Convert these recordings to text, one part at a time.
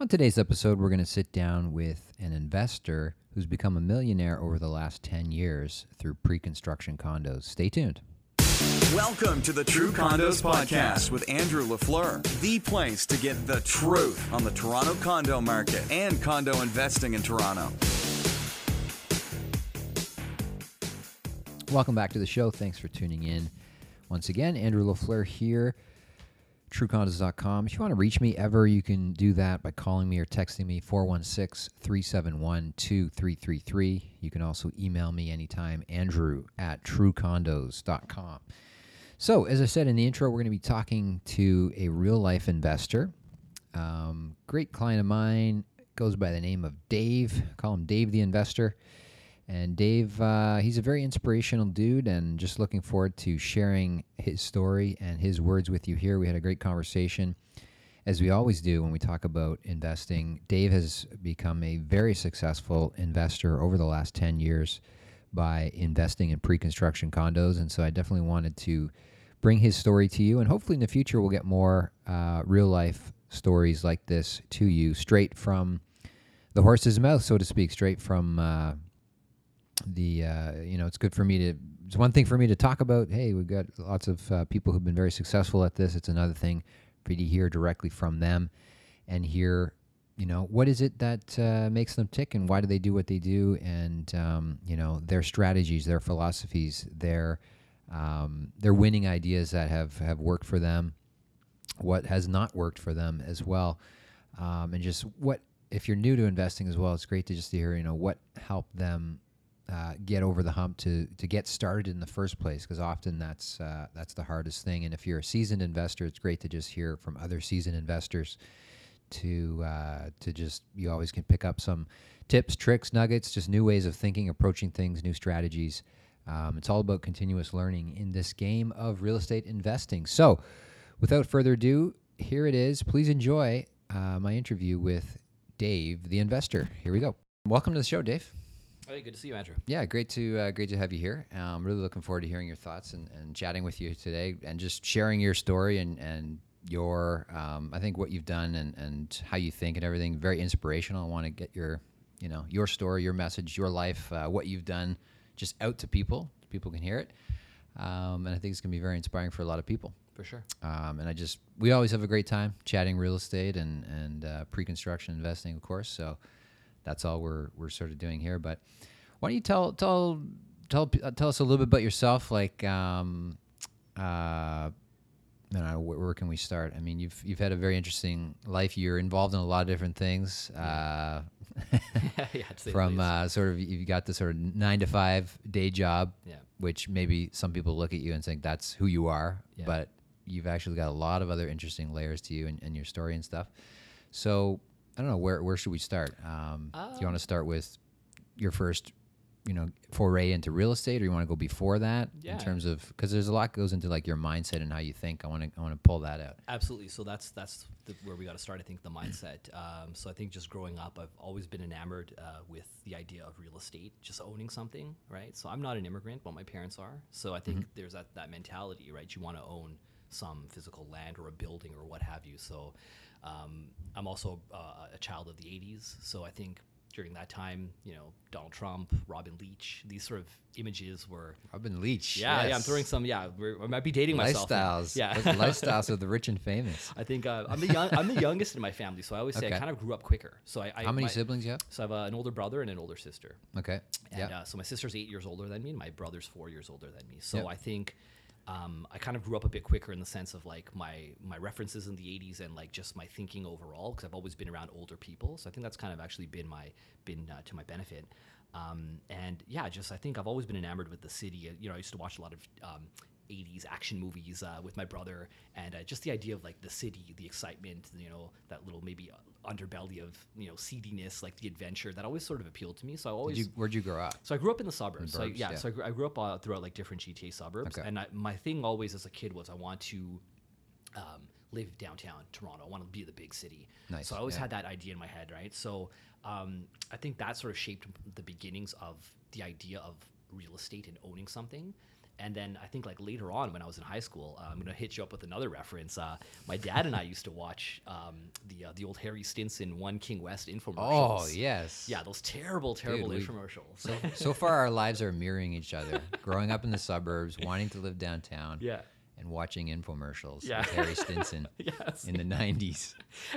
On today's episode, we're going to sit down with an investor who's become a millionaire over the last 10 years through pre construction condos. Stay tuned. Welcome to the True Condos Podcast with Andrew LaFleur, the place to get the truth on the Toronto condo market and condo investing in Toronto. Welcome back to the show. Thanks for tuning in. Once again, Andrew LaFleur here, truecondos.com. If you want to reach me ever, you can do that by calling me or texting me 416 371 2333. You can also email me anytime, andrew at truecondos.com. So, as I said in the intro, we're going to be talking to a real life investor. Um, great client of mine goes by the name of Dave. Call him Dave the Investor. And Dave, uh, he's a very inspirational dude, and just looking forward to sharing his story and his words with you here. We had a great conversation, as we always do when we talk about investing. Dave has become a very successful investor over the last 10 years by investing in pre construction condos. And so I definitely wanted to bring his story to you, and hopefully in the future we'll get more uh, real life stories like this to you straight from the horse's mouth, so to speak, straight from. Uh, the uh, you know it's good for me to it's one thing for me to talk about hey we've got lots of uh, people who've been very successful at this. It's another thing for you to hear directly from them and hear you know what is it that uh, makes them tick and why do they do what they do? And um, you know their strategies their philosophies their um, their winning ideas that have have worked for them what has not worked for them as well. Um, and just what if you're new to investing as well it's great to just hear you know what helped them uh, get over the hump to to get started in the first place because often that's uh, that's the hardest thing. And if you're a seasoned investor it's great to just hear from other seasoned investors to uh, to just you always can pick up some tips tricks nuggets just new ways of thinking approaching things new strategies. Um, it's all about continuous learning in this game of real estate investing. So without further ado here it is. Please enjoy uh, my interview with dave the investor. Here we go. Welcome to the show dave Hey, good to see you, Andrew. yeah, great to uh, great to have you here. I'm really looking forward to hearing your thoughts and, and chatting with you today, and just sharing your story and and your um, I think what you've done and and how you think and everything. Very inspirational. I want to get your you know your story, your message, your life, uh, what you've done, just out to people. So people can hear it, um, and I think it's gonna be very inspiring for a lot of people. For sure. Um, and I just we always have a great time chatting real estate and and uh, pre-construction investing, of course. So that's all we're we're sort of doing here. But why don't you tell tell tell tell us a little bit about yourself? Like, um, uh, don't know, where, can we start? I mean, you've you've had a very interesting life. You're involved in a lot of different things. Uh, yeah, to say the from uh, sort of you've got the sort of nine to five day job, Yeah. which maybe some people look at you and think that's who you are, Yeah. but you've actually got a lot of other interesting layers to you and, and your story and stuff. So I don't know where where should we start? Um, do you want to start with your first, you know, foray into real estate, or you want to go before that in terms of because there's a lot goes into like your mindset and how you think. I want to I want to pull that out. Absolutely. So that's that's the, where we got to start. I think the mindset. Um, so I think just growing up, I've always been enamored uh, with the idea of real estate, just owning something, right? So I'm not an immigrant, but my parents are. So I think there's that that mentality, right? You want to own some physical land or a building or what have you. So um, I'm also uh, a child of the '80s. So I think during that time, you know, Donald Trump, Robin Leach, these sort of images were Robin Leach. Yeah, yeah, I'm throwing some. Yeah, we're, I might be dating myself. now. lifestyles. Yeah, lifestyles of the rich and famous. I think uh, I'm the young, I'm the youngest in my family, so I always say Okay. I kind of grew up quicker. So I, I How many my- siblings you have? So I have uh, an older brother and an older sister. Okay. And yeah. uh, so my sister's eight years older than me, and my brother's four years older than me. So Yep. I think um, I kind of grew up a bit quicker in the sense of like my my references in the '80s and like just my thinking overall, because I've always been around older people. So I think that's kind of actually been my been uh, to my benefit. Um, and yeah, just I think I've always been enamored with the city. You know, I used to watch a lot of um, 80s action movies uh, with my brother, and uh, just the idea of like the city, the excitement, you know, that little maybe underbelly of you know seediness, like the adventure, that always sort of appealed to me. So I always you, where'd you grow up? so I grew up in the suburbs. so I, yeah, yeah. so I grew, I grew up uh, throughout like different GTA suburbs, Okay. and I, my thing always as a kid was I want to um, live downtown Toronto. I want to be the big city. Nice, So I always yeah. had that idea in my head, right? So um, I think that sort of shaped the beginnings of the idea of real estate and owning something. And then I think like later on when I was in high school, uh, I'm gonna hit you up with another reference. Uh, my dad and I used to watch um, the uh, the old Harry Stinson One King West infomercials. Oh yes. Yeah, those terrible, terrible we- infomercials. So so far, our lives are mirroring each other. Growing up in the suburbs, wanting to live downtown, yeah. And watching infomercials Yeah. with Harry Stinson Yes. in the '90s.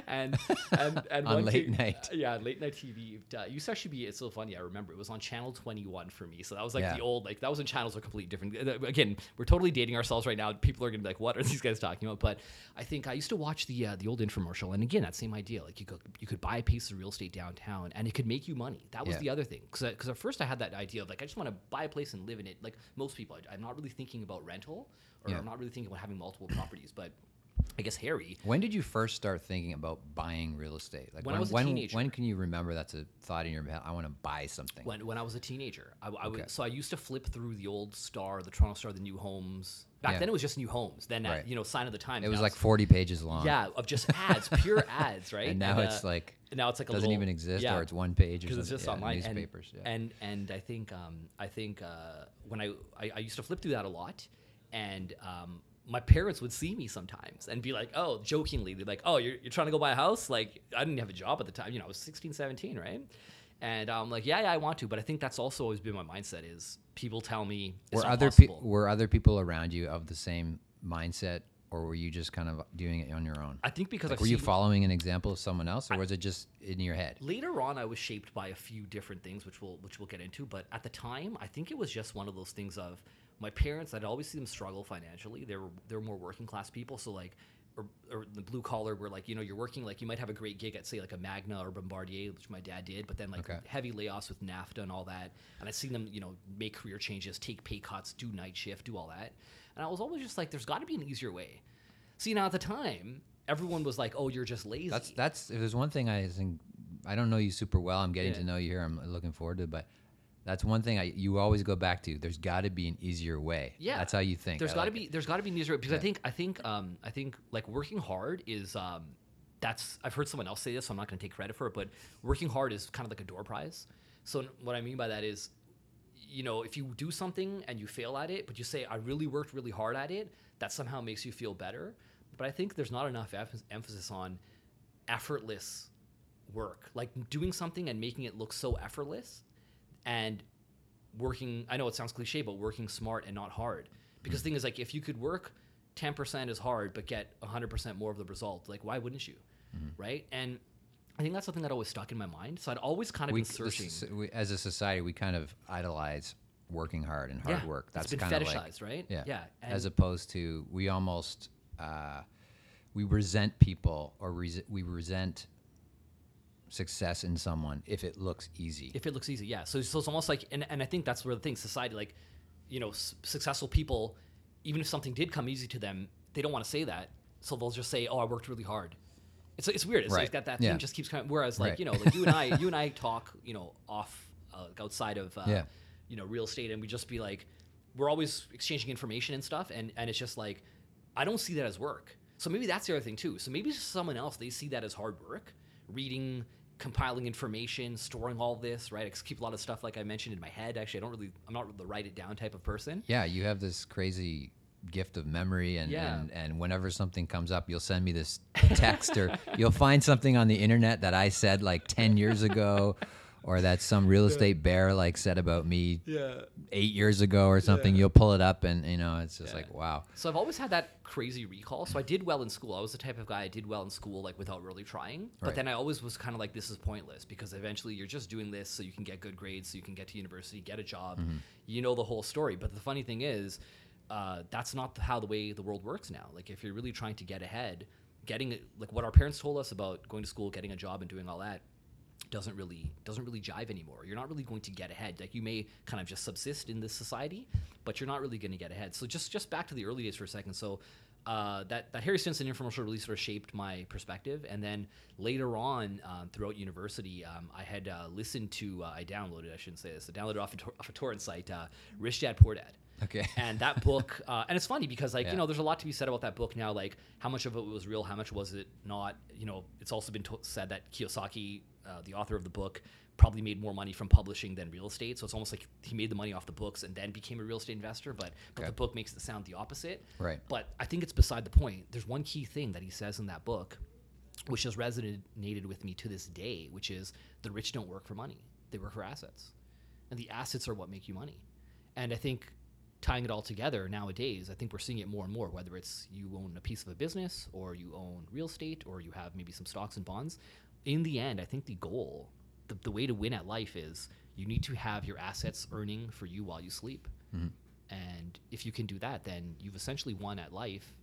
and and, and On late King- night. yeah, late night TV. Uh, it used to actually be. It's so funny. I remember it was on channel twenty one for me. So that was like Yeah. the old like that was when channels were completely different. Uh, Again, we're totally dating ourselves right now. People are gonna be like, "What are these guys talking about?" But I think I used to watch the uh, the old infomercial, and again, that same idea. Like you could you could buy a piece of real estate downtown, and it could make you money. That was Yeah. the other thing. Because at first I had that idea of like I just want to buy a place and live in it. Like most people, I, I'm not really thinking about rental, or Yeah. I'm not really thinking about having multiple properties. But I guess Harry. When did you first start thinking about buying real estate? Like When I was a when, teenager. when can you remember that's a thought in your head? I want to buy something. when, when I was a teenager. I, I would, so I used to flip through the old Star, the Toronto Star, the New Homes. Back Yeah. then it was just New Homes. Then Right. at, you know, sign of the times. It was like it's- 40 pages long. yeah, of just ads, pure ads, right? And now it's uh, like now it's like doesn't little- even exist, yeah, or it's one page or because something. it's just yeah, online and- newspapers. yeah. And and I think um, I think uh, when I, I I used to flip through that a lot, and um, my parents would see me sometimes and be like, oh, jokingly, they're like, oh, you're, you're trying to go buy a house? Like I didn't have a job at the time, you know, I was 16, 17, right? And I'm like, yeah, yeah, I want to, but I think that's also always been my mindset is people tell me it's were other pe- were other people around you of the same mindset, or were you just kind of doing it on your own? I think because Like, were you following an example of someone else, or was it just in your head? later on i was shaped by a few different things which we'll which we'll get into but at the time i think it was just one of those things of my parents i'd always see them struggle financially they were they were more working class people so like or, or the blue collar where like you know you're working like you might have a great gig at say like a magna or bombardier which my dad did but then like Okay. heavy layoffs with nafta and all that and i seen them you know make career changes take pay cuts do night shift do all that and i was always just like there's got to be an easier way see now at the time everyone was like oh you're just lazy That's that's if there's one thing I think I don't know you super well. I'm getting Yeah. to know you here. I'm looking forward to it, but that's one thing I you always go back to. There's got to be an easier way. Yeah, that's how you think. There's got to like be it. there's got to be an easier way because I think I think um I think like working hard is um that's I've heard someone else say this, so I'm not going to take credit for it, but working hard is kind of like a door prize. So what I mean by that is, you know, if you do something and you fail at it, but you say I really worked really hard at it, that somehow makes you feel better. But I think there's not enough emph- emphasis on effortless work, like doing something and making it look so effortless, and working i know it sounds cliche but working smart and not hard. Because the thing is like if you could work 10% as hard but get 100% more of the result like why wouldn't you? Right? And i think that's something that always stuck in my mind. So i'd always kind of we, been searching. this we, as a society, we kind of idolize working hard and hard Yeah, work. That's been kind of like fetishized, right? Yeah, Yeah, As opposed to we almost uh, we resent people or res- we resent success in someone if it looks easy. if it looks easy yeah so, so it's almost like and, and i think that's where the thing society like you know s- successful people even if something did come easy to them they don't want to say that so they'll just say oh i worked really hard it's, it's weird it's Right. like that that Yeah. thing just keeps coming whereas like Right. you know like you and i you and i talk you know off uh, outside of uh, Yeah. you know real estate and we just be like we're always exchanging information and stuff and and it's just like i don't see that as work so maybe that's the other thing too so maybe someone else they see that as hard work reading compiling information storing all this right? I keep a lot of stuff like i mentioned in my head. Actually i don't really i'm not the write it down type of person. Yeah, you have this crazy gift of memory and, Yeah. and and whenever something comes up you'll send me this text or you'll find something on the internet that I said like 10 years ago or that some real estate bear like said about me yeah 8 years ago or something you'll pull it up and you know it's just Yeah. like wow So I've always had that crazy recall. So I did well in school. I was the type of guy I did well in school, like without really trying. But Right. then I always was kind of like, this is pointless because eventually you're just doing this so you can get good grades, so you can get to university, get a job. Mm-hmm. You know the whole story. But the funny thing is, uh, that's not how the way the world works now. Like if you're really trying to get ahead, getting like what our parents told us about going to school, getting a job, and doing all that doesn't really doesn't really jive anymore. You're not really going to get ahead. Like you may kind of just subsist in this society, but you're not really going to get ahead. So just just back to the early days for a second. So uh, that that Harry Stinson infomercial really sort of shaped my perspective, and then later on um, throughout university, um, I had uh, listened to uh, I downloaded I shouldn't say this I downloaded off a, tor- off a torrent site uh, Rich Dad Poor Dad. Okay. And that book, uh, and it's funny because like Yeah. you know, there's a lot to be said about that book now. Like how much of it was real, how much was it not? You know, it's also been to- said that Kiyosaki uh, the author of the book probably made more money from publishing than real estate. So it's almost like he made the money off the books and then became a real estate investor. But but Okay. the book makes it sound the opposite. Right. But I think it's beside the point. There's one key thing that he says in that book, which has resonated with me to this day, which is the rich don't work for money; they work for assets, and the assets are what make you money. And I think tying it all together nowadays, I think we're seeing it more and more. Whether it's you own a piece of a business, or you own real estate, or you have maybe some stocks and bonds. In the end, I think the goal, the, the way to win at life is you need to have your assets earning for you while you sleep. Mm-hmm. And if you can do that, then you've essentially won at life,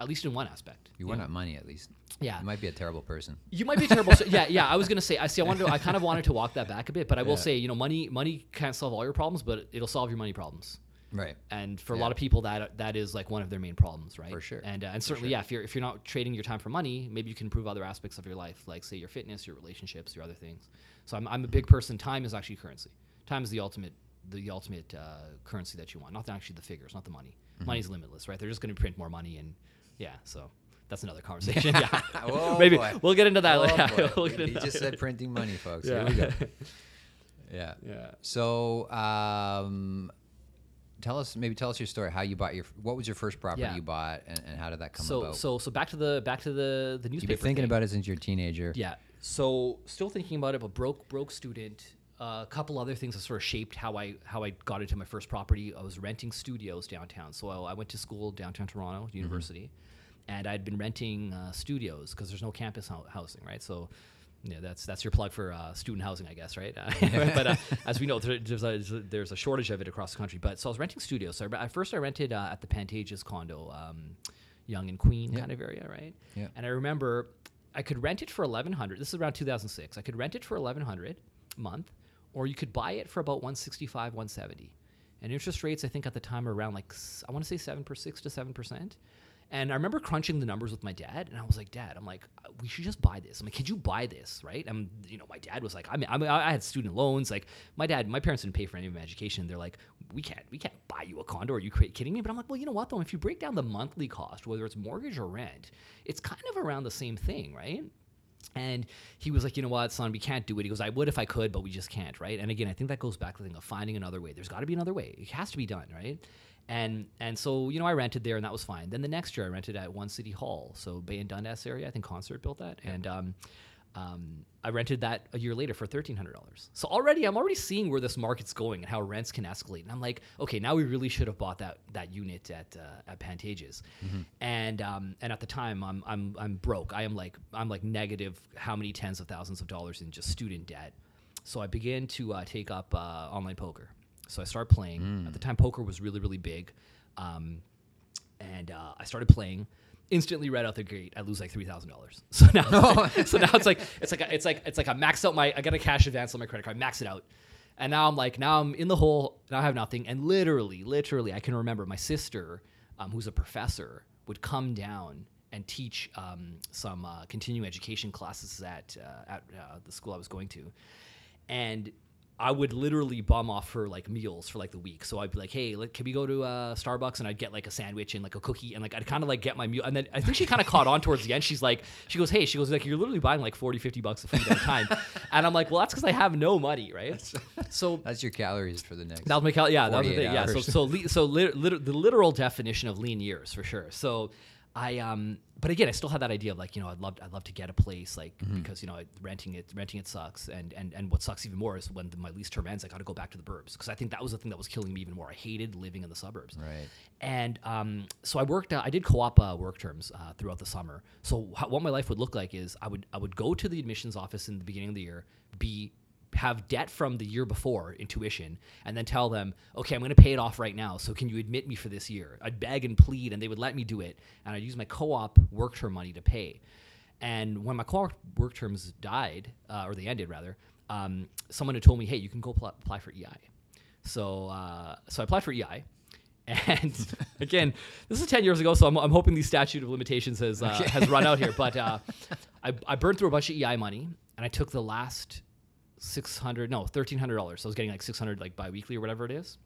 at least in one aspect. You won at money at least. Yeah. You might be a terrible person. You might be a terrible. yeah, yeah. I was gonna say. I see. I wanted. To, I kind of wanted to walk that back a bit, but I will Yeah. say, you know, money money can't solve all your problems, but it'll solve your money problems. Right. And for a lot of people, that that is like one of their main problems, right? For sure. And uh, and certainly, yeah. If you're if you're not trading your time for money, maybe you can improve other aspects of your life, like say your fitness, your relationships, your other things. So I'm I'm a big person. Time is actually currency. Time is the ultimate the ultimate uh, currency that you want, not actually the figures, not the money. Mm-hmm. Money's limitless, right? They're just going to print more money, and yeah. So that's another conversation. yeah. Oh, maybe boy. we'll get into that Oh, later. we'll get he into that just said printing money, folks. Yeah. Here we go. Yeah. Yeah. So, um, tell us maybe tell us your story. How you bought your what was your first property Yeah. you bought, and, and how did that come so about? so so back to the back to the the You've newspaper. been thinking thing. about it since you're a teenager. Yeah. So still thinking about it, but broke broke student. Uh, a couple other things that sort of shaped how I how I got into my first property. I was renting studios downtown. So I, I went to school downtown Toronto University, and I'd been renting uh, studios because there's no campus hou- housing, right? So. Yeah, that's that's your plug for uh, student housing, I guess, right? Uh, but uh, as we know, there, there's a there's a shortage of it across the country. But so I was renting studios. So I, at first I rented uh, at the Pantages condo, um, Yonge and Queen Yeah. kind of area, right? Yeah. And I remember I could rent it for eleven hundred. This is around two thousand six. I could rent it for eleven hundred a month, or you could buy it for about one sixty five, one seventy. And interest rates, I think at the time were around like I want to say seven per six to seven percent. And I remember crunching the numbers with my dad, and I was like, "Dad, I'm like, uh, we should just buy this. I'm like, could you buy this, right?" And you know, my dad was like, "I mean, I, mean, I had student loans. Like, my dad, my parents didn't pay for any of my education. They're like, we can't, we can't buy you a condo. Are you kidding me?" But I'm like, "Well, you know what though? If you break down the monthly cost, whether it's mortgage or rent, it's kind of around the same thing, right?" And he was like, you know what, son, we can't do it. He goes, I would if I could, but we just can't, right? And again, I think that goes back to the thing of finding another way. There's got to be another way. It has to be done, right? And and so you know, I rented there, and that was fine. Then the next year, I rented at One City Hall, so Bay and Dundas area. I think Concert built that, and um, um, I rented that a year later for thirteen hundred dollars. So already, I'm already seeing where this market's going and how rents can escalate. And I'm like, okay, now we really should have bought that that unit at uh, at Pantages. And um, and at the time, I'm I'm I'm broke. I am like I'm like negative how many tens of thousands of dollars in just student debt. So I began to uh, take up uh, online poker. So I started playing. At the time, poker was really really big. Um, and uh, I started playing. Instantly, right out the gate, I lose like three thousand dollars. So now, so now it's like it's like a, it's like it's like I max out my I got a cash advance on my credit card, max it out, and now I'm like now I'm in the hole. Now I have nothing, and literally, literally, I can remember my sister, um, who's a professor, would come down and teach um, some uh, continuing education classes at uh, at uh, the school I was going to, and I would literally bum off her like meals for like the week. So I'd be like, "Hey, like, can we go to uh, Starbucks?" And I'd get like a sandwich and like a cookie, and like I'd kind of like get my meal. And then I think she kind of caught on towards the end. She's like, she goes, "Hey," she goes, "Like you're literally buying like 40, 50 bucks of food at a time," and I'm like, "Well, that's because I have no money, right?" So That's your calories for the next. that was my cal- yeah, that was the 48 thing. Yeah, so so le- so lit- lit- the literal definition of lean years for sure. So I um, but again, I still had that idea of like you know I'd love I'd love to get a place like Mm-hmm. because you know renting it renting it sucks and and and what sucks even more is when my lease term ends, I got to go back to the burbs because I think that was the thing that was killing me even more. I hated living in the suburbs. Right. And um, so I worked. Uh, I did co-op uh, work terms uh, throughout the summer. So how, what my life would look like is I would I would go to the admissions office in the beginning of the year, be have debt from the year before in tuition, and then tell them, okay, I'm going to pay it off right now. So can you admit me for this year? I'd beg and plead, and they would let me do it, and I'd use my co-op work term money to pay. And when my co-op work terms died, uh, or they ended rather, um, someone had told me, hey, you can go pl- apply for EI. So uh, so I applied for EI. And again, this is 10 years ago, so I'm, I'm hoping the statute of limitations has, uh, has run out here. But uh, I, I burned through a bunch of EI money, and I took the last 600 no, $1,300. So I was getting like 600 like bi-weekly or whatever it is.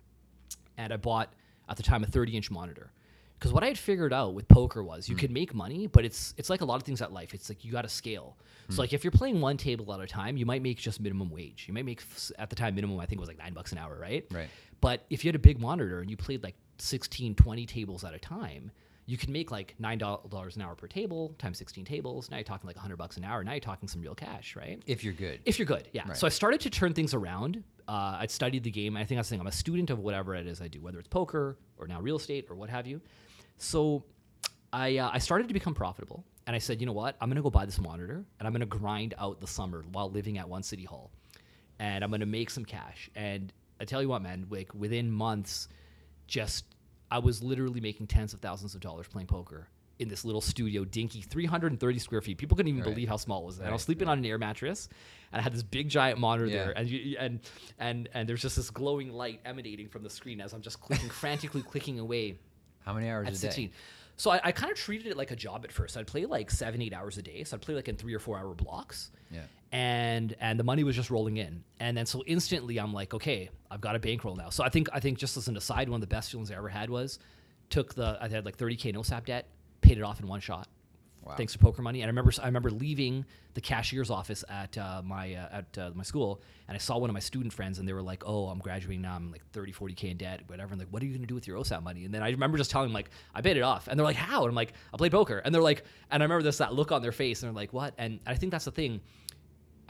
And I bought, at the time, a 30-inch monitor because what I had figured out with poker was Hmm. you could make money, but it's it's like a lot of things at life. It's like you got to scale. Hmm. So like if you're playing one table at a time, you might make just minimum wage. You might make at the time minimum I think it was like nine bucks an hour, right? Right. But if you had a big monitor and you played like 16, 20 tables at a time, you can make like nine dollars an hour per table times 16 tables. Now you're talking like 100 bucks an hour. Now you're talking some real cash, right? If you're good. If you're good, yeah. Right. So I started to turn things around. Uh, I'd studied the game. I think I was saying I'm a student of whatever it is I do, whether it's poker or now real estate or what have you. So I uh, I started to become profitable, and I said, you know what? I'm gonna go buy this monitor, and I'm gonna grind out the summer while living at one city hall, and I'm gonna make some cash. And I tell you what, man, like within months, just I was literally making tens of thousands of dollars playing poker in this little studio, dinky, 330 square feet. People couldn't even Right. believe how small it was. And I was Right, sleeping on an air mattress, and I had this big giant monitor Yeah. there, and you, and and and there's just this glowing light emanating from the screen as I'm just clicking frantically clicking away How many hours at a day? 16. So I, I kind of treated it like a job at first. I'd play like seven, eight hours a day. So I'd play like in three or four hour blocks. Yeah. And and the money was just rolling in. And then so instantly I'm like, okay, I've got a bankroll now. So I think I think just as an aside, one of the best feelings I ever had was took the I had like 30k OSAP debt, paid it off in one shot. Wow. Thanks to poker money, and I remember I remember leaving the cashier's office at uh, my uh, at uh, my school, and I saw one of my student friends, and they were like, "Oh, I'm graduating now. I'm like 30, 40 k in debt, whatever." And like, what are you going to do with your OSAP money? And then I remember just telling them like, "I paid it off," and they're like, "How?" And I'm like, "I played poker," and they're like, and I remember this that look on their face, and they're like, "What?" And I think that's the thing.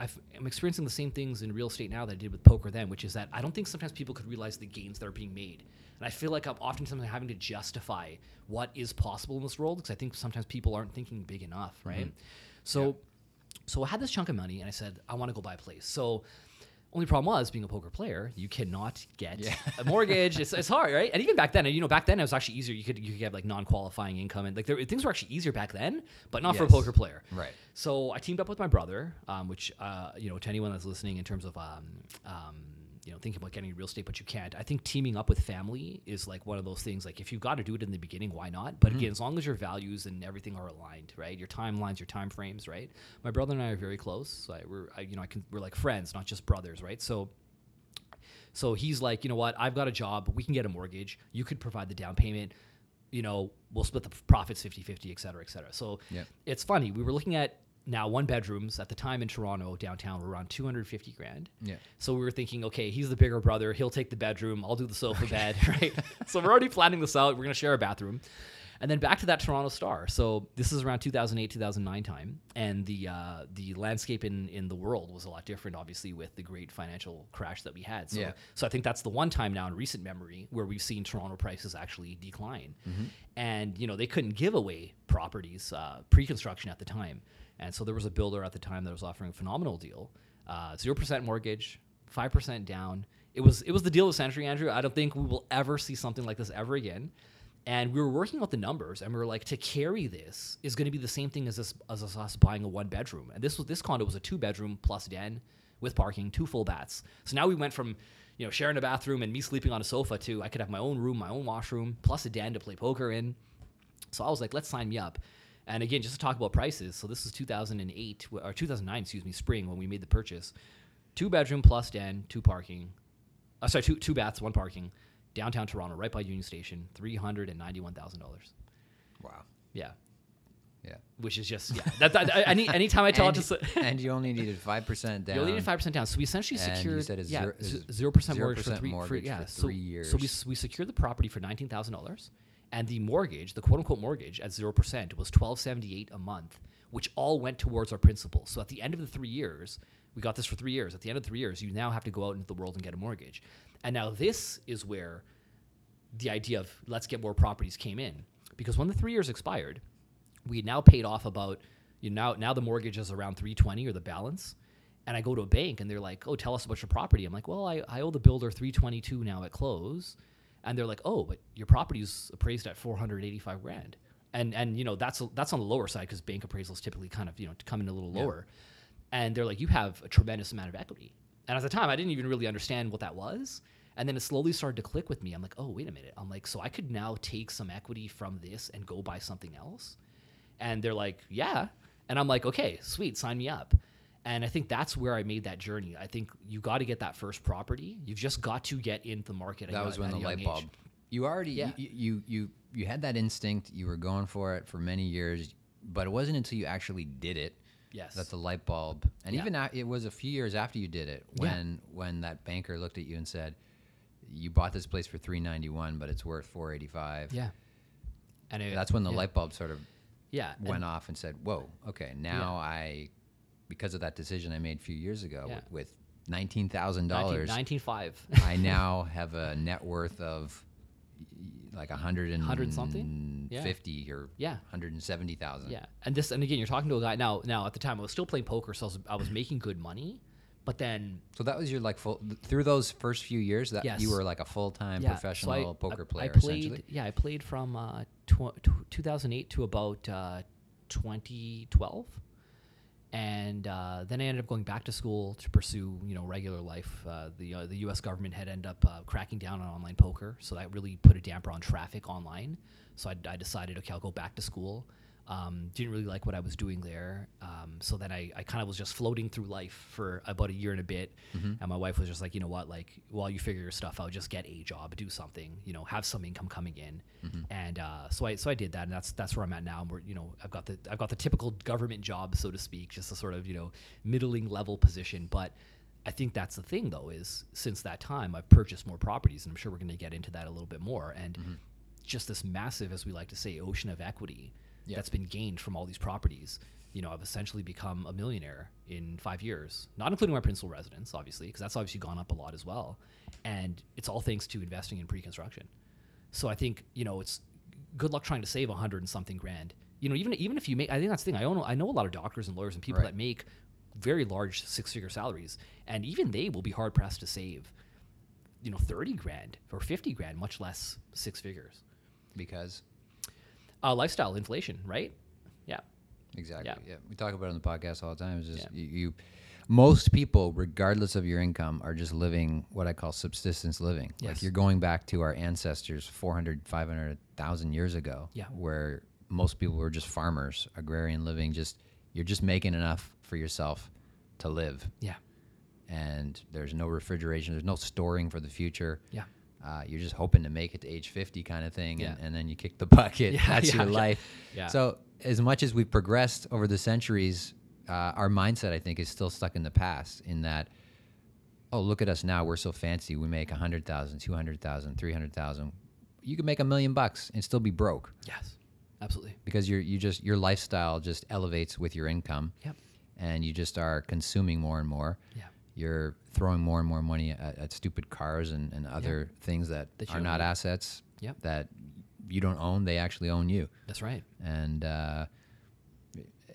I've, I'm experiencing the same things in real estate now that I did with poker then, which is that I don't think sometimes people could realize the gains that are being made. And I feel like I'm often oftentimes having to justify what is possible in this world because I think sometimes people aren't thinking big enough, right? So, so I had this chunk of money and I said, I want to go buy a place. So, only problem was being a poker player, you cannot get Yeah. a mortgage. It's, it's hard, right? And even back then, you know, back then it was actually easier. You could you could have like non-qualifying income and like there, things were actually easier back then, but not for a poker player. Right. So I teamed up with my brother, um, which uh, you know, to anyone that's listening in terms of um, um, you know thinking about getting real estate, but you can't. I think teaming up with family is like one of those things. Like if you've got to do it in the beginning, why not? But mm-hmm. again, as long as your values and everything are aligned, right? Your timelines, your time frames, right? My brother and I are very close. So I, we're I, you know I can we're like friends, not just brothers, right? So. So he's like, you know what? I've got a job. We can get a mortgage. You could provide the down payment. You know, we'll split the profits 50 50, et cetera, et cetera. So Yep. it's funny. We were looking at now one bedrooms at the time in Toronto downtown were around 250 grand. Yeah. So we were thinking, okay, he's the bigger brother. He'll take the bedroom. I'll do the sofa bed, right? so we're already planning this out. We're going to share a bathroom. And then back to that Toronto Star. So this is around 2008, 2009 time, and the uh, the landscape in, in the world was a lot different, obviously, with the great financial crash that we had. So, Yeah. so I think that's the one time now in recent memory where we've seen Toronto prices actually decline, and you know they couldn't give away properties uh, pre-construction at the time, and so there was a builder at the time that was offering a phenomenal deal, uh, zero percent mortgage, five percent down. It was it was the deal of the century, Andrew. I don't think we will ever see something like this ever again. And we were working out the numbers, and we were like, to carry this is going to be the same thing as this as us buying a one bedroom. And this was this condo was a two bedroom plus den with parking, two full baths. So now we went from you know sharing a bathroom and me sleeping on a sofa to I could have my own room, my own washroom, plus a den to play poker in. So I was like, let's sign me up. And again, just to talk about prices. So this was 2008 or 2009, excuse me, spring when we made the purchase. Two bedroom plus den, two parking. Uh, sorry, two two baths, one parking. Downtown Toronto, right by Union Station, three hundred and ninety-one thousand dollars. Wow. Yeah, Yeah. which is just yeah. That, that, I- any anytime I tell and, it to, and you only needed five percent down. You only needed five percent down. So we essentially And you secured yeah, zero- percent mortgage for 0% three for, yeah, for so, three So we, we secured the property for nineteen thousand dollars, and the mortgage, the quote unquote mortgage at zero percent, was twelve seventy eight a month, which all went towards our principal. So at the end of the three years, we got this for three years. At the end of three years, you now have to go out into the world and get a mortgage. And now this is where the idea of let's get more properties came in because when the three years expired, we had now paid off about you know now now the mortgage is around 320 or the balance and i go to a bank and they're like oh tell us about your property i'm like well i, I owe the builder 322 now at close and they're like oh but your property's appraised at 485 grand. And and you know that's that's on the lower side because bank appraisals typically kind of you know come in a little lower. And they're like you have a tremendous amount of equity. And at the time i didn't even really understand what that was. And then it slowly started to click with me. I'm like oh wait a minute. I'm like so i could now take some equity from this and go buy something else? And they're like, yeah. And I'm like, okay, sweet, sign me up. And I think that's where I made that journey. I think you got to get that first property. You've just got to get into the market. That was when the light age. bulb. You already Yeah. you, you you you had that instinct. You were going for it for many years, but it wasn't until you actually did it Yes. that the light bulb. And Yeah. even a- it was a few years after you did it Yeah. when when that banker looked at you and said, "You bought this place for three ninety one, but it's worth four eighty five. yeah. And it, That's when the yeah. light bulb sort of yeah went and- off and said, "Whoa, okay, now I, because of that decision I made a few years ago Yeah. with, with nineteen thousand 19, dollars, 19.5. I now have a net worth of like a hundred and 100 something? Yeah. fifty or Yeah. hundred and seventy thousand. Yeah, and this, and again, you're talking to a guy now. Now, at the time, I was still playing poker, so I was, I was making good money. But then, So that was your like full through those first few years that Yes. you were like a full time yeah, so professional I- poker player I played, essentially. yeah, I played from uh, tw- tw- 2008 to about uh, 2012, and uh, then I ended up going back to school to pursue, you know, regular life. Uh, the uh, the U.S. government had ended up uh, cracking down on online poker, so that really put a damper on traffic online. So I, I decided, okay, I'll go back to school. Um, didn't really like what I was doing there, um, so then I, I kind of was just floating through life for about a year and a bit. And my wife was just like, you know what, like while you figure your stuff out, just get a job, do something, you know, have some income coming in. And uh, so I so I did that, and that's that's where I'm at now. Where you know I've got the I've got the typical government job, so to speak, just a sort of you know middling level position, but. I think that's the thing, though, is since that time I've purchased more properties, and I'm sure we're going to get into that a little bit more. And just this massive, as we like to say, ocean of equity Yeah. that's been gained from all these properties. You know, I've essentially become a millionaire in five years, not including my principal residence, obviously, because that's obviously gone up a lot as well. And it's all thanks to investing in pre-construction. So I think you know it's good luck trying to save a hundred and something grand. You know, even even if you make, I think that's the thing. I know I know a lot of doctors and lawyers and people Right. that make very large six-figure salaries, and even they will be hard pressed to save, you know, thirty grand or fifty grand, much less six figures. because Uh, lifestyle inflation, right? Yeah. exactly Yeah. yeah. we talk about it on the podcast all the time. It's just Yeah. you, you most people, regardless of your income, are just living what I call subsistence living. Like Yes. you're going back to our ancestors 400, 500,000 years ago, Yeah. where most people were just farmers, agrarian living. Just you're just making enough for yourself to live, Yeah. and there's no refrigeration, there's no storing for the future. Yeah. Uh, you're just hoping to make it to age 50 kind of thing, and, Yeah. and then you kick the bucket. Yeah, That's yeah, your life. Yeah. So, as much as we've progressed over the centuries, uh, our mindset, I think, is still stuck in the past in that, oh, look at us now. We're so fancy. We make 100,000, 200,000, 300,000. You could make a million bucks and still be broke Yes. Absolutely. because you're, you just, your lifestyle just elevates with your income Yep. and you just are consuming more and more. Yeah. You're throwing more and more money at, at stupid cars and, and other things that, That are not assets Yep. that you don't own. They actually own you. That's right. And uh,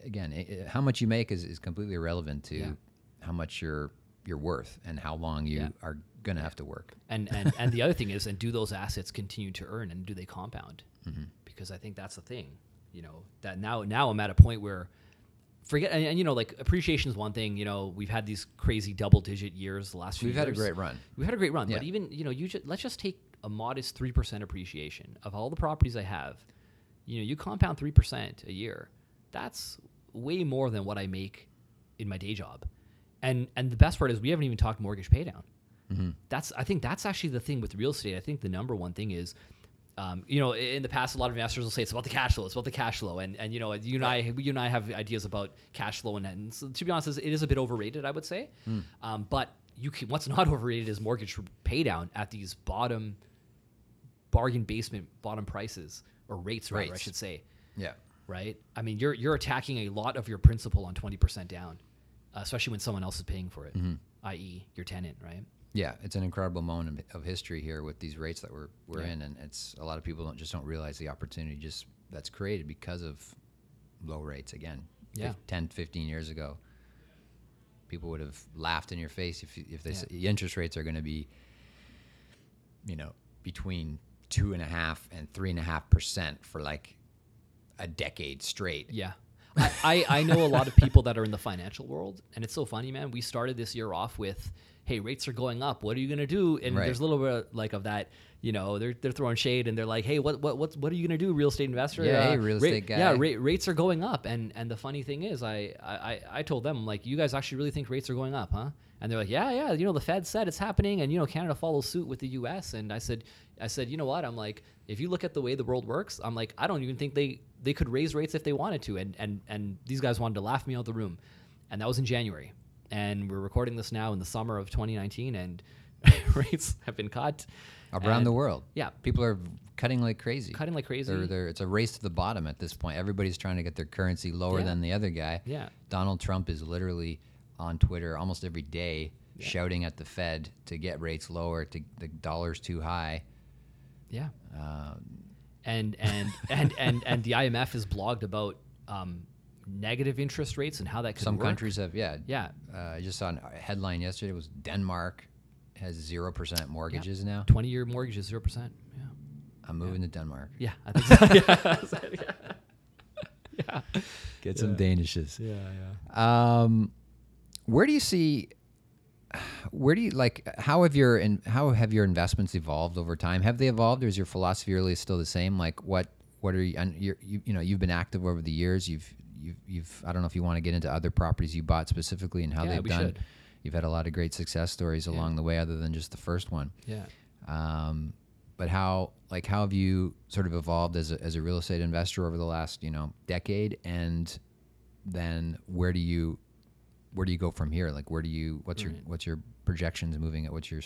again, i i how much you make is, is completely irrelevant to Yeah. how much you're you're worth and how long you Yeah. are gonna have to work. And and and the other thing is, and do those assets continue to earn, and do they compound? Mm-hmm. Because I think that's the thing. You know that now now I'm at a point where forget and, and, you know like appreciation is one thing. You know we've had these crazy double digit years the last few. We've had a great run. We've had a great run, but even you know you just let's just take a modest three percent appreciation of all the properties I have. You know you compound three percent a year. That's way more than what I make in my day job. And and the best part is we haven't even talked mortgage paydown mm-hmm. that's I think that's actually the thing with real estate. I think the number one thing is, um, you know, in the past, a lot of investors will say it's about the cash flow. It's about the cash flow, and and you know, you and I, you and I have ideas about cash flow, and, and so, to be honest, it is a bit overrated, I would say. Um, but you can what's not overrated is mortgage paydown at these bottom bargain basement bottom prices or rates, rather, I should say Yeah. right? I mean, you're you're attacking a lot of your principal on twenty percent down, especially when someone else is paying for it, i.e., your tenant, right? Yeah, it's an incredible moment of history here with these rates that we're we're Yeah. in, and it's a lot of people don't just don't realize the opportunity just that's created because of low rates. Again, Yeah. 10, 15 years ago, people would have laughed in your face if if they Yeah. said the interest rates are going to be, you know, between two and a half and three and a half percent for like a decade straight. Yeah. I, I, I know a lot of people that are in the financial world, and it's so funny, man. We started this year off with, hey, rates are going up. What are you gonna do? And Right. there's a little bit like of that. You know, they're they're throwing shade and they're like, hey, what what what what are you gonna do, real estate investor? Yeah, hey, Uh, real estate Yeah, guy. ra- rates are going up. And and the funny thing is, I I I- I told them like, you guys actually really think rates are going up, huh? And they're like, yeah, yeah. You know, the Fed said it's happening, and you know, Canada follows suit with the U.S. And I said, I said, you know what? I'm like, if you look at the way the world works, I'm like, I don't even think they they could raise rates if they wanted to. And and and these guys wanted to laugh me out of the room, and that was in January. And we're recording this now in the summer of 2019, and rates have been cut around the world. Yeah, People are cutting like crazy. cutting like crazy. They're, they're, it's a race to the bottom at this point. Everybody's trying to get their currency lower Yeah. than the other guy. Yeah. Donald Trump is literally on Twitter almost every day shouting at the Fed to get rates lower, to the dollar's too high. Yeah. Um, and and and and and the IMF has blogged about um, negative interest rates and how that could some work. countries have, yeah. Yeah. Uh, I just saw a headline yesterday. It was Denmark has zero percent mortgages now. Twenty-year mortgages zero percent. Yeah. I'm moving to Denmark. Yeah, I think so. yeah. yeah. Get some Danishes. Yeah. Yeah. Um, where do you see? Where do you like? How have your in, how have your investments evolved over time? Have they evolved, or is your philosophy really still the same? Like, what what are you? And you're, you you know you've been active over the years. You've you've you've I don't know if you want to get into other properties you bought specifically and how Yeah, they've done. should. You've had a lot of great success stories along the way, other than just the first one. Yeah. Um, but how like how have you sort of evolved as a, as a real estate investor over the last you know decade and then where do you where do you go from here like where do you what's your what's your projections moving at what's your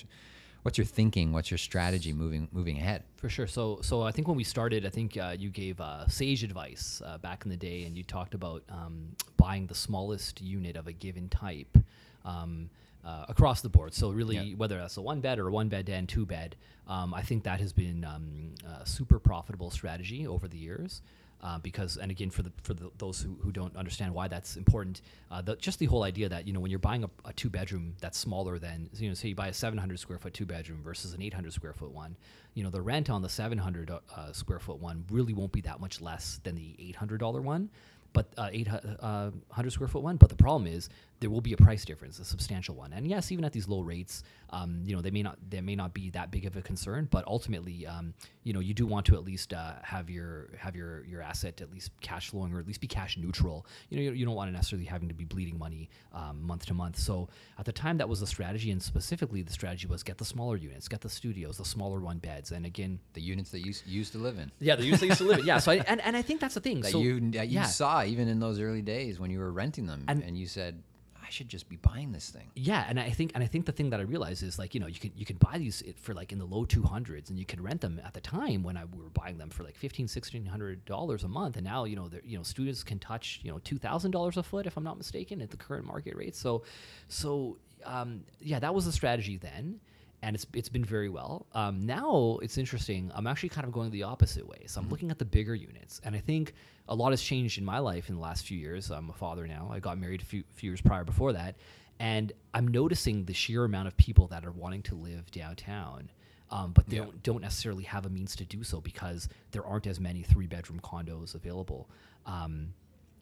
what's your thinking what's your strategy moving moving ahead For sure. So, so I think when we started, I think uh, you gave uh, sage advice uh, back in the day, and you talked about um, buying the smallest unit of a given type um, uh, across the board. So, really, whether that's a one bed or a one bed and two bed, um, I think that has been um, a super profitable strategy over the years. Uh, because and again for the for the, those who, who don't understand why that's important, uh, the, just the whole idea that you know when you're buying a, a two bedroom that's smaller than you know say you buy a 700 square foot two bedroom versus an 800 square foot one, you know the rent on the 700 uh, square foot one really won't be that much less than the 800 dollar one, but uh, 800 square foot one. But the problem is there will be a price difference, a substantial one. And yes, even at these low rates, um, you know they may not they may not be that big of a concern, but ultimately, um, you know you do want to at least uh, have your have your your asset at least cash flowing or at least be cash neutral. You know you, you don't want to necessarily having to be bleeding money um, month to month. So at the time that was the strategy, and specifically the strategy was get the smaller units, get the studios, the smaller one beds, and again. the units that you used to live in Yeah, the units they used to live in. Yeah, so I, and, and I think that's the thing. that so, you that you yeah. saw even in those early days when you were renting them And- and, you said i should just be buying this thing. Yeah, and I think and I think the thing that I realized is like you know you can you can buy these for like in the low two hundreds and you can rent them at the time when I we were buying them for like fifteen sixteen hundred dollars a month and now you know you know students can touch you know two thousand dollars a foot if I'm not mistaken at the current market rate. So so um, yeah that was the strategy then and it's it's been very well. Um, now it's interesting. I'm actually kind of going the opposite way. So I'm looking at the bigger units, and I think a lot has changed in my life in the last few years. I'm a father now. I got married a few, few years prior before that, and I'm noticing the sheer amount of people that are wanting to live downtown. Um, but they don't, don't necessarily have a means to do so because there aren't as many three bedroom condos available. Um,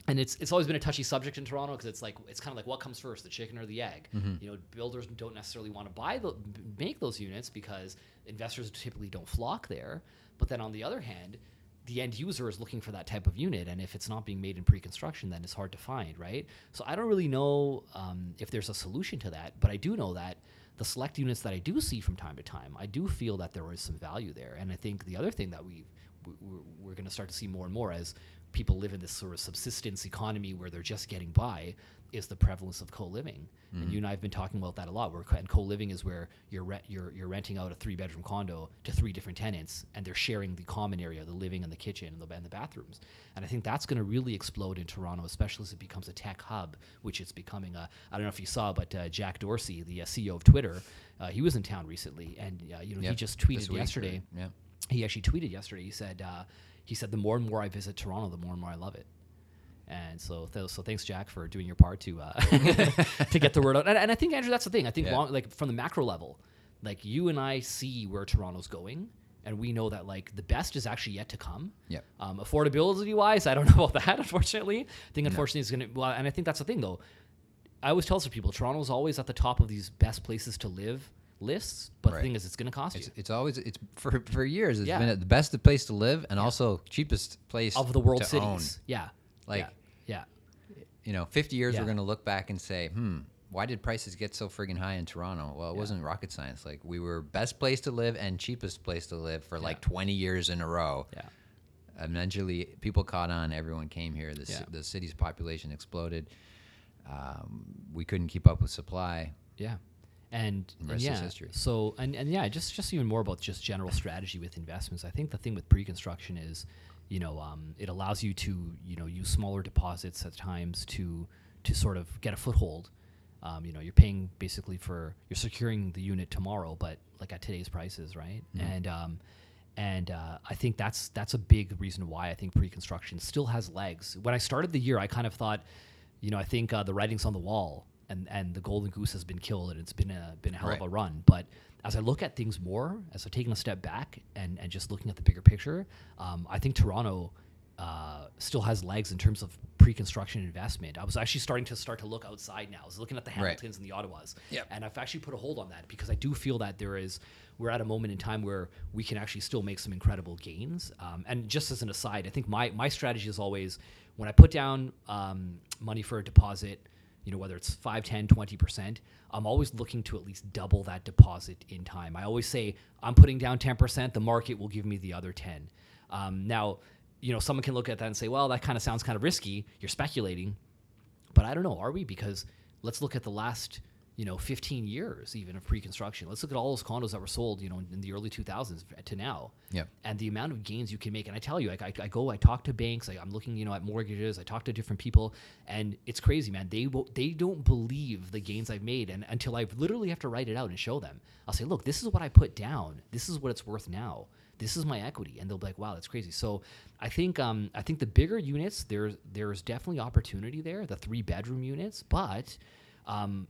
and it's it's always been a touchy subject in Toronto because it's like it's kind of like what comes first, the chicken or the egg. You know, builders don't necessarily want to buy the make those units because investors typically don't flock there. But then on the other hand, the end user is looking for that type of unit, and if it's not being made in pre-construction, then it's hard to find, right? So I don't really know um, if there's a solution to that, but I do know that the select units that I do see from time to time, I do feel that there is some value there. And I think the other thing that we we- we're, we're going to start to see more and more as people live in this sort of subsistence economy where they're just getting by is the prevalence of co-living. And you and I have been talking about that a lot. Where co- and co-living is where you're re- you're you're renting out a three-bedroom condo to three different tenants, and they're sharing the common area, the living and the kitchen and the, and the bathrooms. And I think that's going to really explode in Toronto, especially as it becomes a tech hub, which it's becoming. A, I don't know if you saw, but uh, Jack Dorsey, the uh, CEO of Twitter, uh, he was in town recently, and uh, you know he just tweeted or- yesterday yeah he actually tweeted yesterday. He said, uh, he said, the more and more I visit Toronto, the more and more I love it. And so, th- so thanks, Jack, for doing your part to uh, to get the word out. And, and I think Andrew, that's the thing. I think, Yeah. long, like from the macro level, like you and I see where Toronto's going, and we know that like the best is actually yet to come. Yep. Um, affordability wise, I don't know about that. Unfortunately, I think unfortunately it's gonna. Well, and I think that's the thing though I always tell some people Toronto's always at the top of these best places to live lists, but the thing is, it's going to cost It's, you it's always it's for for years. It's Yeah. been the best place to live and also cheapest place of the world to cities. own. Yeah, Like- yeah, You know, 50 years Yeah. we're going to look back and say, hmm, why did prices get so friggin' high in Toronto? Well, it wasn't rocket science. Like we were best place to live and cheapest place to live for like 20 years in a row. yeah, yeah. Eventually, people caught on. Everyone came here. The, Yeah. the city's population exploded. Um, we couldn't keep up with supply. Yeah. And, and yeah, so and, and yeah, just just even more about just general strategy with investments. I think the thing with pre-construction is, you know, um, it allows you to you know use smaller deposits at times to to sort of get a foothold. Um, you know, you're paying basically for you're securing the unit tomorrow, but like at today's prices, right? And um, and uh, I think that's that's a big reason why I think pre-construction still has legs. When I started the year, I kind of thought, you know, I think uh, the writing's on the wall, and and the golden goose has been killed, and it's been a been a hell of a run. But as I look at things more, as I've taken a step back and and just looking at the bigger picture, um, I think Toronto. Uh, still has legs in terms of pre-construction investment. I was actually starting to start to look outside now. I was looking at the Right. Hamiltons and the Ottawas, Yep. and I've actually put a hold on that because I do feel that there is we're at a moment in time where we can actually still make some incredible gains. Um, and just as an aside, I think my my strategy is always when I put down um, money for a deposit, you know whether it's 5 10 20% i'm always looking to at least double that deposit in time i always say i'm putting down 10% the market will give me the other 10 um, now you know someone can look at that and say well that kind of sounds kind of risky you're speculating but I don't know, are we? Because let's look at the last, you know, 15 years even of pre-construction. Let's look at all those condos that were sold, you know, in the early 2000s to now. Yep. And the amount of gains you can make. And I tell you, I, I, I go, I talk to banks, I, I'm looking, you know, at mortgages, I talk to different people, and it's crazy, man. They they don't believe the gains I've made, and until I literally have to write it out and show them, I'll say, look, this is what I put down. This is what it's worth now. This is my equity, and they'll be like, "Wow, that's crazy." So, I think um, I think the bigger units, there's there's definitely opportunity there. The three bedroom units, but um,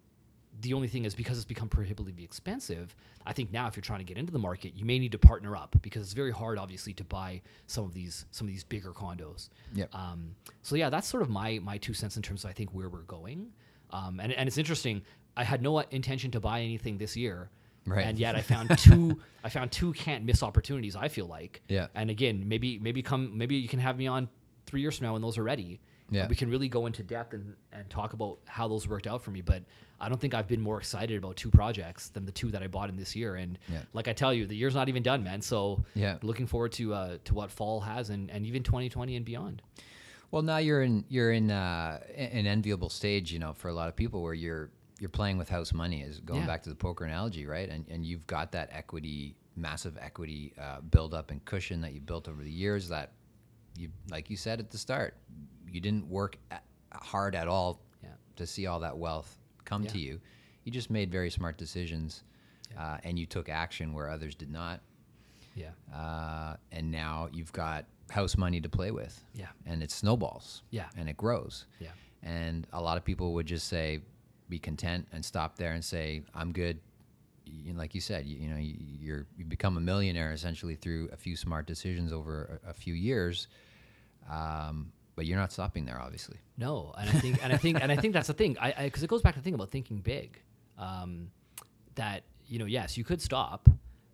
the only thing is because it's become prohibitively expensive. I think now if you're trying to get into the market, you may need to partner up because it's very hard, obviously, to buy some of these some of these bigger condos. Yep. Um, so yeah, that's sort of my my two cents in terms of I think where we're going. Um, and and it's interesting. I had no intention to buy anything this year. Right. And yet I found two I found two can't miss opportunities, I feel like. Yeah. And again, maybe maybe come maybe you can have me on three years from now when those are ready. Yeah. We can really go into depth and, and talk about how those worked out for me. But I don't think I've been more excited about two projects than the two that I bought in this year. And Yeah. like I tell you, the year's not even done, man. So Yeah. looking forward to uh, to what fall has and, and even 2020 and beyond. Well, now you're in you're in uh, an enviable stage, you know, for a lot of people where you're you're playing with house money. Is going Yeah. back to the poker analogy, right? And and you've got that equity, massive equity uh, build up and cushion that you built over the years. That you, like you said at the start, you didn't work at, hard at all Yeah. to see all that wealth come to you. You just made very smart decisions, uh, and you took action where others did not. Yeah. Uh, and now you've got house money to play with. Yeah. And it snowballs. Yeah. And it grows. Yeah. And a lot of people would just say, be content and stop there and say, I'm good. You like you said, you, you know, you, you're you become a millionaire essentially through a few smart decisions over a, a few years. Um, but you're not stopping there, obviously. No, and I think, and I think, and I think that's the thing. I because it goes back to the thing about thinking big. Um, that you know, yes, you could stop,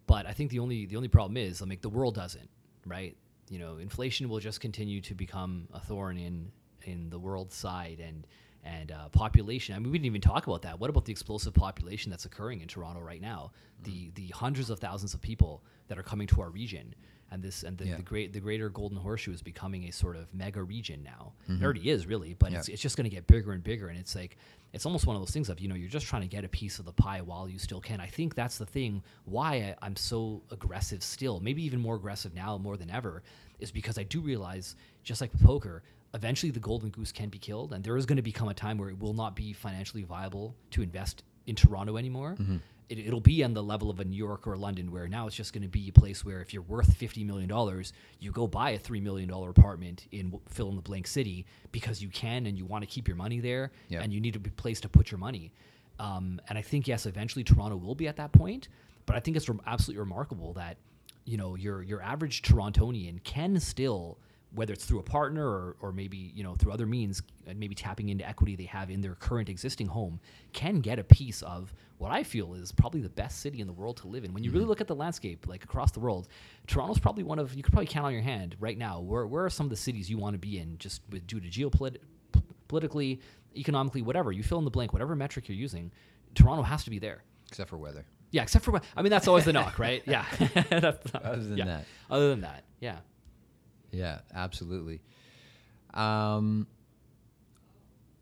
but I think the only the only problem is, I mean, the world doesn't, right? You know, inflation will just continue to become a thorn in in the world side and and uh, population. I mean, we didn't even talk about that. What about the explosive population that's occurring in Toronto right now? The the hundreds of thousands of people that are coming to our region, and this and the, Yeah. the great the greater Golden Horseshoe is becoming a sort of mega region now. Mm-hmm. It already is really, but it's, Yeah. it's just going to get bigger and bigger. And it's like it's almost one of those things of you know you're just trying to get a piece of the pie while you still can. I think that's the thing why I, I'm so aggressive still, maybe even more aggressive now more than ever, is because I do realize just like with poker. Eventually, the golden goose can be killed, and there is going to become a time where it will not be financially viable to invest in Toronto anymore. Mm-hmm. It, it'll be on the level of a New York or a London, where now it's just going to be a place where if you're worth fifty million dollars, you go buy a three million dollar apartment in fill in the blank city because you can and you want to keep your money there, Yeah. and you need a place to put your money. Um, and I think yes, eventually Toronto will be at that point, but I think it's absolutely remarkable that you know your your average Torontonian can still whether it's through a partner or, or maybe you know through other means, uh, maybe tapping into equity they have in their current existing home, can get a piece of what I feel is probably the best city in the world to live in. When you really look at the landscape, like across the world, Toronto's probably one of you could probably count on your hand right now. Where where are some of the cities you want to be in, just with, due to geopolitical politically, economically, whatever you fill in the blank, whatever metric you're using, Toronto has to be there. except for weather. Yeah, except for I mean that's always the knock, right? Yeah. That's- Other than yeah. that. Other than that, yeah. Yeah, absolutely. Um,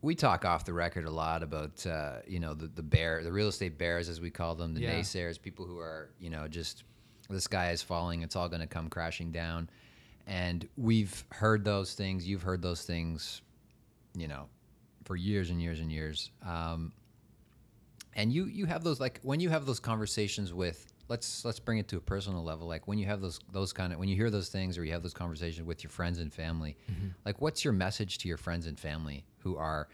we talk off the record a lot about uh, you know the the bear, the real estate bears as we call them, the Yeah. naysayers, people who are you know just the sky is falling, it's all going to come crashing down, and we've heard those things. You've heard those things, you know, for years and years and years. Um, and you you have those like when you have those conversations with let's let's bring it to a personal level. Like when you have those those kind of when you hear those things or you have those conversations with your friends and family like what's your message to your friends and family who are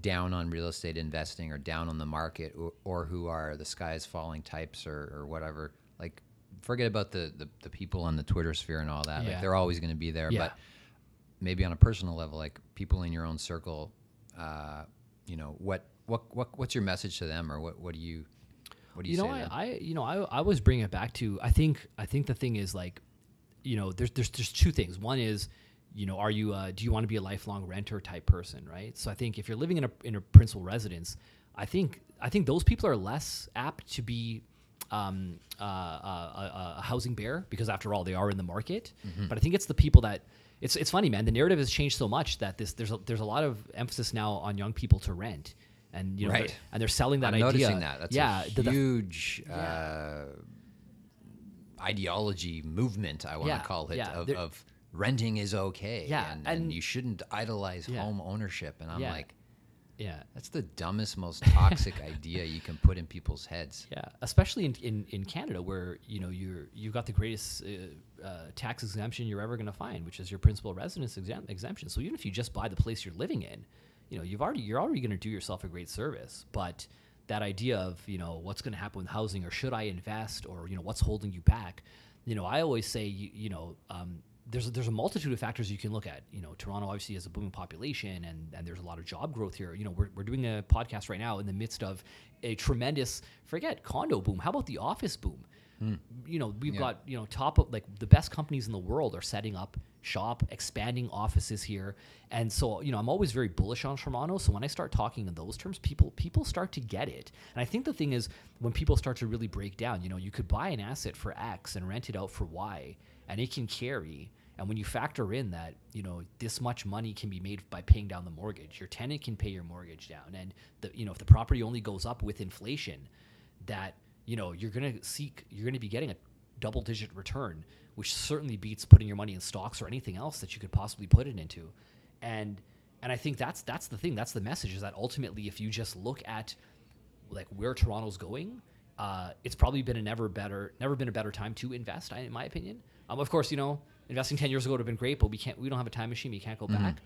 down on real estate investing or down on the market or, or who are the sky is falling types or, or whatever? Like forget about the, the the people on the twitter sphere and all that. Like they're always going to be there Yeah. but maybe on a personal level, like people in your own circle, uh, you know, what, what, what, what's your message to them, or what, what do you, what do you, you know, say? I. I, you know, I, I always bring it back to. I think, I think the thing is like, you know, there's, there's, there's two things. One is, you know, are you, uh, do you want to be a lifelong renter type person, right? So I think if you're living in a in a principal residence, I think, I think those people are less apt to be. Um, uh, uh, a, a housing bear because after all they are in the market, Mm-hmm. but I think it's the people that it's it's funny, man. The narrative has changed so much that this there's a, there's a lot of emphasis now on young people to rent, and you know, Right. they're- and they're selling that I'm idea. noticing that. That's yeah, a the- the- huge uh, ideology movement. I want to Yeah, call it yeah, of, of renting is okay. Yeah, and, and and- you shouldn't idolize home ownership. And I'm like, yeah, that's the dumbest, most toxic idea you can put in people's heads. yeah. Especially in, in, in Canada, where you know you're you've got the greatest uh, uh, tax exemption you're ever going to find, which is your principal residence exemp- exemption. So even if you just buy the place you're living in, you know you've already you're already going to do yourself a great service. But that idea of you know what's going to happen with housing, or should I invest, or you know what's holding you back, you know I always say you, you know. Um, there's a, there's a multitude of factors you can look at. You know, Toronto obviously has a booming population, and, and there's a lot of job growth here. You know, we're, we're doing a podcast right now in the midst of a tremendous forget condo boom. How about the office boom? You know, we've Yeah. got you know top of like the best companies in the world are setting up shop, expanding offices here, and so you know I'm always very bullish on Toronto. So when I start talking in those terms, people people start to get it. And I think the thing is when people start to really break down, you know, you could buy an asset for X and rent it out for Y, and it can carry. And when you factor in that, you know, this much money can be made by paying down the mortgage, your tenant can pay your mortgage down, and the you know if the property only goes up with inflation, that you know you're going to seek you're going to be getting a double digit return which certainly beats putting your money in stocks or anything else that you could possibly put it into. And and i think that's that's the thing that's the message is that ultimately if you just look at like where toronto's going uh, it's probably been a never better never been a better time to invest in my opinion. Um, of course you know investing 10 years ago would have been great but we can't we don't have a time machine we can't go back.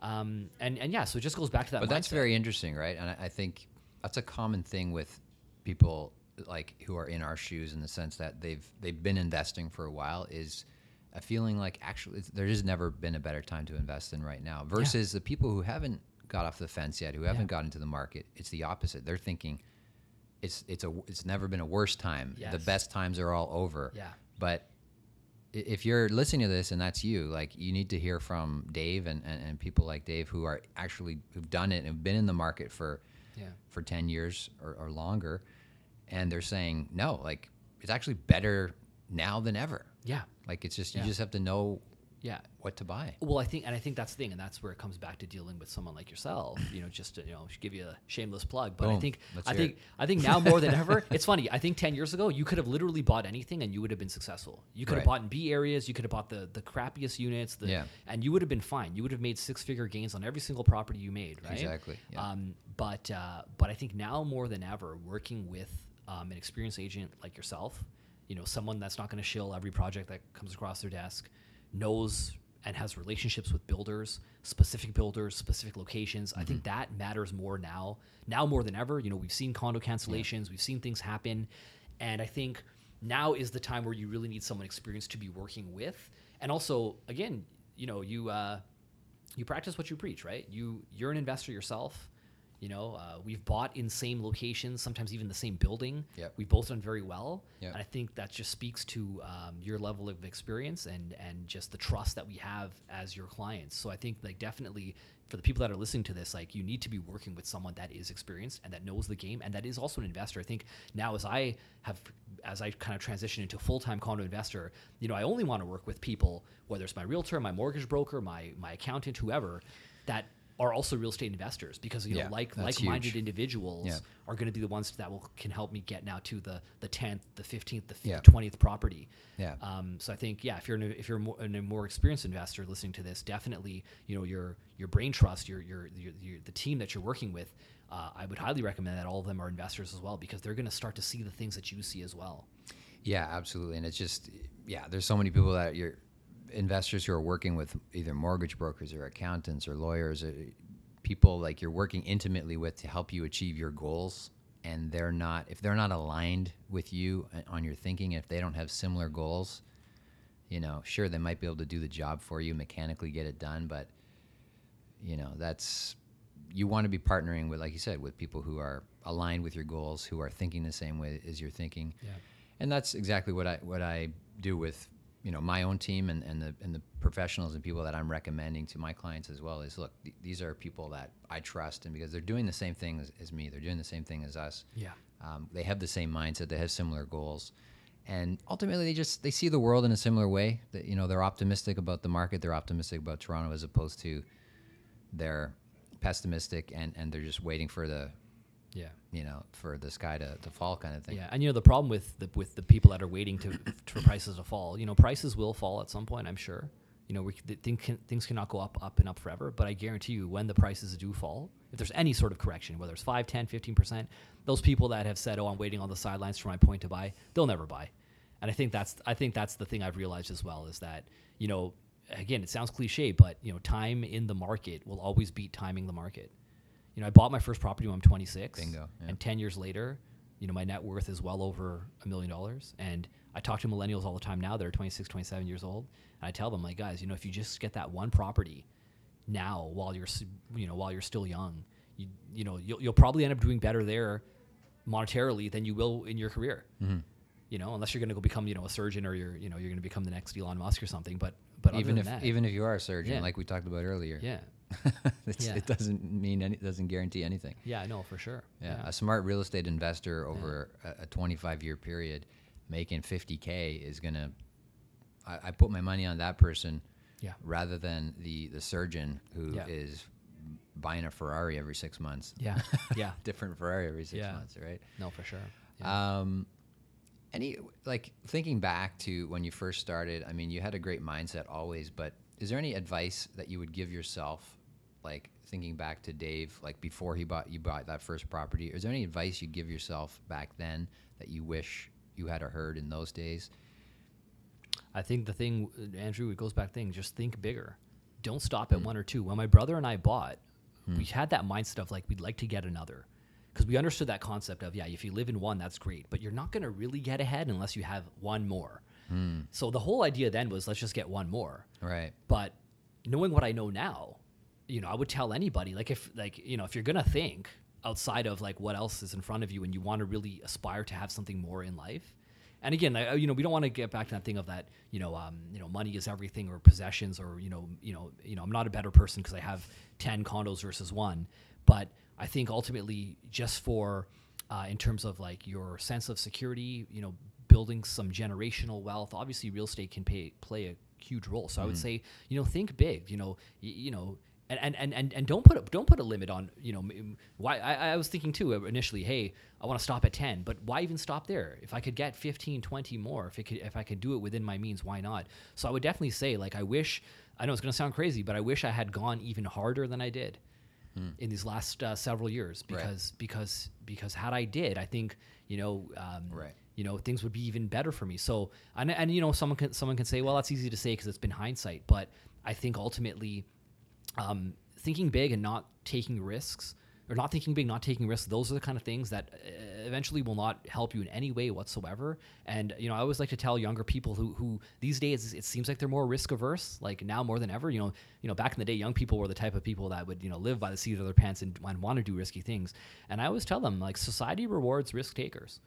Um, and and yeah so it just goes back to that But that's very interesting, right? And I, I think that's a common thing with people like who are in our shoes in the sense that they've they've been investing for a while is a feeling like actually there has never been a better time to invest than right now versus the people who haven't got off the fence yet who haven't Yeah. got into the market. It's the opposite. They're thinking it's it's a it's never been a worse time. The best times are all over. Yeah. but if you're listening to this and that's you, like you need to hear from Dave and, and, and people like Dave who are actually who've done it and have been in the market for Yeah. for ten years or, or longer, and they're saying no, like it's actually better now than ever. yeah Like it's just Yeah. you just have to know yeah what to buy. Well, I think, and I think that's the thing, and that's where it comes back to dealing with someone like yourself. You know, just to you know, give you a shameless plug. But I think, Let's I think, it. I think now more than ever, it's funny. I think ten years ago, you could have literally bought anything, and you would have been successful. You could have bought in B areas. You could have bought the the crappiest units. The, Yeah. and you would have been fine. You would have made six figure gains on every single property you made. Right. Exactly, yeah. Um, but uh, but I think now more than ever, working with um, an experienced agent like yourself, you know, someone that's not going to shill every project that comes across their desk, knows and has relationships with builders, specific builders, specific locations. I think that matters more now, now more than ever. You know, we've seen condo cancellations, we've seen things happen, and I think now is the time where you really need someone experienced to be working with. And also, again, you know you uh, you practice what you preach, right? You you're an investor yourself. You know, uh, we've bought in same locations, sometimes even the same building. Yep. We've both done very well, Yep. and I think that just speaks to um, your level of experience and and just the trust that we have as your clients. So I think like definitely for the people that are listening to this, like you need to be working with someone that is experienced and that knows the game and that is also an investor. I think now as I have as I kind of transition into full time condo investor, you know, I only want to work with people, whether it's my realtor, my mortgage broker, my my accountant, whoever, that are also real estate investors because you know Yeah, like like-minded huge. individuals Yeah. are going to be the ones that will can help me get now to the the tenth, the fifteenth, the Yeah. twentieth property. Yeah. Um, so I think yeah, if you're an, if you're more, a more experienced investor listening to this, definitely you know your your brain trust, your your, your, your the team that you're working with. Uh, I would highly recommend that all of them are investors as well because they're going to start to see the things that you see as well. Yeah, absolutely. And it's just, yeah, there's so many people that you're investors who are working with either mortgage brokers or accountants or lawyers, uh, people like you're working intimately with to help you achieve your goals. And they're not, if they're not aligned with you uh, on your thinking, if they don't have similar goals, you know, sure, they might be able to do the job for you, mechanically get it done, but, you know, that's, you want to be partnering with, like you said, with people who are aligned with your goals, who are thinking the same way as you're thinking Yeah. and that's exactly what I what I do with you know my own team and, and the and the professionals and people that I'm recommending to my clients as well is look th- these are people that I trust and because they're doing the same thing as, as me they're doing the same thing as us Yeah. um, they have the same mindset they have similar goals and ultimately they just they see the world in a similar way that you know they're optimistic about the market they're optimistic about Toronto as opposed to they're pessimistic and and they're just waiting for the Yeah. you know for the sky to, to fall kind of thing Yeah, and you know the problem with the with the people that are waiting to for prices to fall, you know, prices will fall at some point. I'm sure. You know, we think can, things cannot go up, up and up forever. But I guarantee you, when the prices do fall, if there's any sort of correction, whether it's 5, 10, 15 percent, those people that have said, "Oh, I'm waiting on the sidelines for my point to buy," they'll never buy. And I think that's I think that's the thing I've realized as well is that you know, again, it sounds cliche, but you know, time in the market will always beat timing the market. You know, I bought my first property when I'm 26. Bingo, yeah. And 10 years later, you know, my net worth is well over a million dollars. And I talk to millennials all the time now that are 26, 27 years old. And I tell them, like, guys, you know, if you just get that one property now while you're, you know, while you're still young, you, you know, you'll, you'll probably end up doing better there monetarily than you will in your career. Mm-hmm. You know, unless you're going to go become, you know, a surgeon or you're, you know, you're going to become the next Elon Musk or something. But, but even if that, even if you are a surgeon Yeah. like we talked about earlier yeah, Yeah. it doesn't mean any it doesn't guarantee anything yeah, I know for sure. yeah, a smart real estate investor over a, a 25 year period making 50k is gonna I, I put my money on that person Yeah. rather than the the surgeon who is Yeah. buying a ferrari every six months Yeah. Yeah. different ferrari every six Yeah. months right No, for sure. Yeah. um, any like thinking back to when you first started, I mean, you had a great mindset always, but is there any advice that you would give yourself, like thinking back to Dave, like before he bought you bought that first property? Is there any advice you'd give yourself back then that you wish you had heard in those days? I think the thing, uh, Andrew, it goes back thing. Just think bigger. Don't stop at hmm. one or two. When my brother and I bought, hmm. we had that mindset of like we'd like to get another, because we understood that concept of yeah, if you live in one, that's great, but you're not going to really get ahead unless you have one more. Hmm. So the whole idea then was let's just get one more. Right. But knowing what I know now, you know, I would tell anybody like if like you know if you're gonna think outside of like what else is in front of you and you want to really aspire to have something more in life. And again, I, you know, we don't want to get back to that thing of that, you know, um, you know, money is everything or possessions or you know, you know, you know, I'm not a better person because I have ten condos versus one. But I think ultimately, just for uh, in terms of like your sense of security, you know, building some generational wealth. Obviously, real estate can pay, play a huge role. So I would say, you know, think big. You know, y- you know, and, and, and, and, and don't put a, don't put a limit on. You know, why I, I was thinking too uh, initially. Hey, I want to stop at ten, but why even stop there? If I could get 15, 20 more, if it could, if I could do it within my means, why not? So I would definitely say, like, I wish. I know it's going to sound crazy, but I wish I had gone even harder than I did in these last uh, several years Right. because because because had I did, I think you know um, Right. you know things would be even better for me. So and and you know someone can someone can say, well, that's easy to say because it's been hindsight, but I think ultimately um, thinking big and not taking risks or not thinking big, not taking risks. Those are the kind of things that uh, eventually will not help you in any way whatsoever. And you know, I always like to tell younger people who who these days it seems like they're more risk averse, like now more than ever. You know, you know, back in the day, young people were the type of people that would you know live by the seat of their pants and, and want to do risky things. And I always tell them like society rewards risk takers.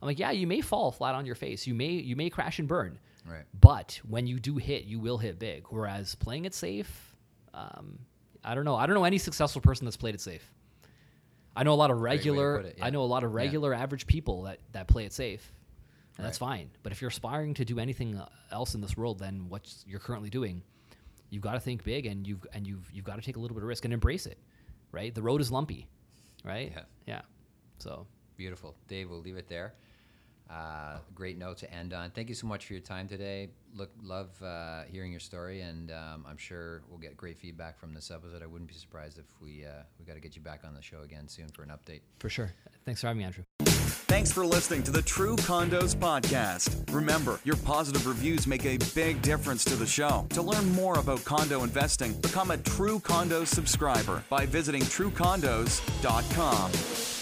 I'm like, yeah, you may fall flat on your face, you may you may crash and burn, Right. but when you do hit, you will hit big. Whereas playing it safe, um, I don't know. I don't know any successful person that's played it safe. I know a lot of regular. it, I know a lot of Yeah. regular average people that that play it safe, and that's Right. fine. But if you're aspiring to do anything uh, else in this world than what you're currently doing, you've got to think big and you've and you've you've got to take a little bit of risk and embrace it. Right, the road is lumpy, right? Yeah. Yeah. So Beautiful. Dave, we'll leave it there. Uh, great note to end on. Thank you so much for your time today. Look, love uh, hearing your story, and um, I'm sure we'll get great feedback from this episode. I wouldn't be surprised if we uh, we got to get you back on the show again soon for an update. for sure. Thanks for having me, Andrew. Thanks for listening to the True Condos podcast. Remember, your positive reviews make a big difference to the show. To learn more about condo investing, become a True Condos subscriber by visiting truecondos.com.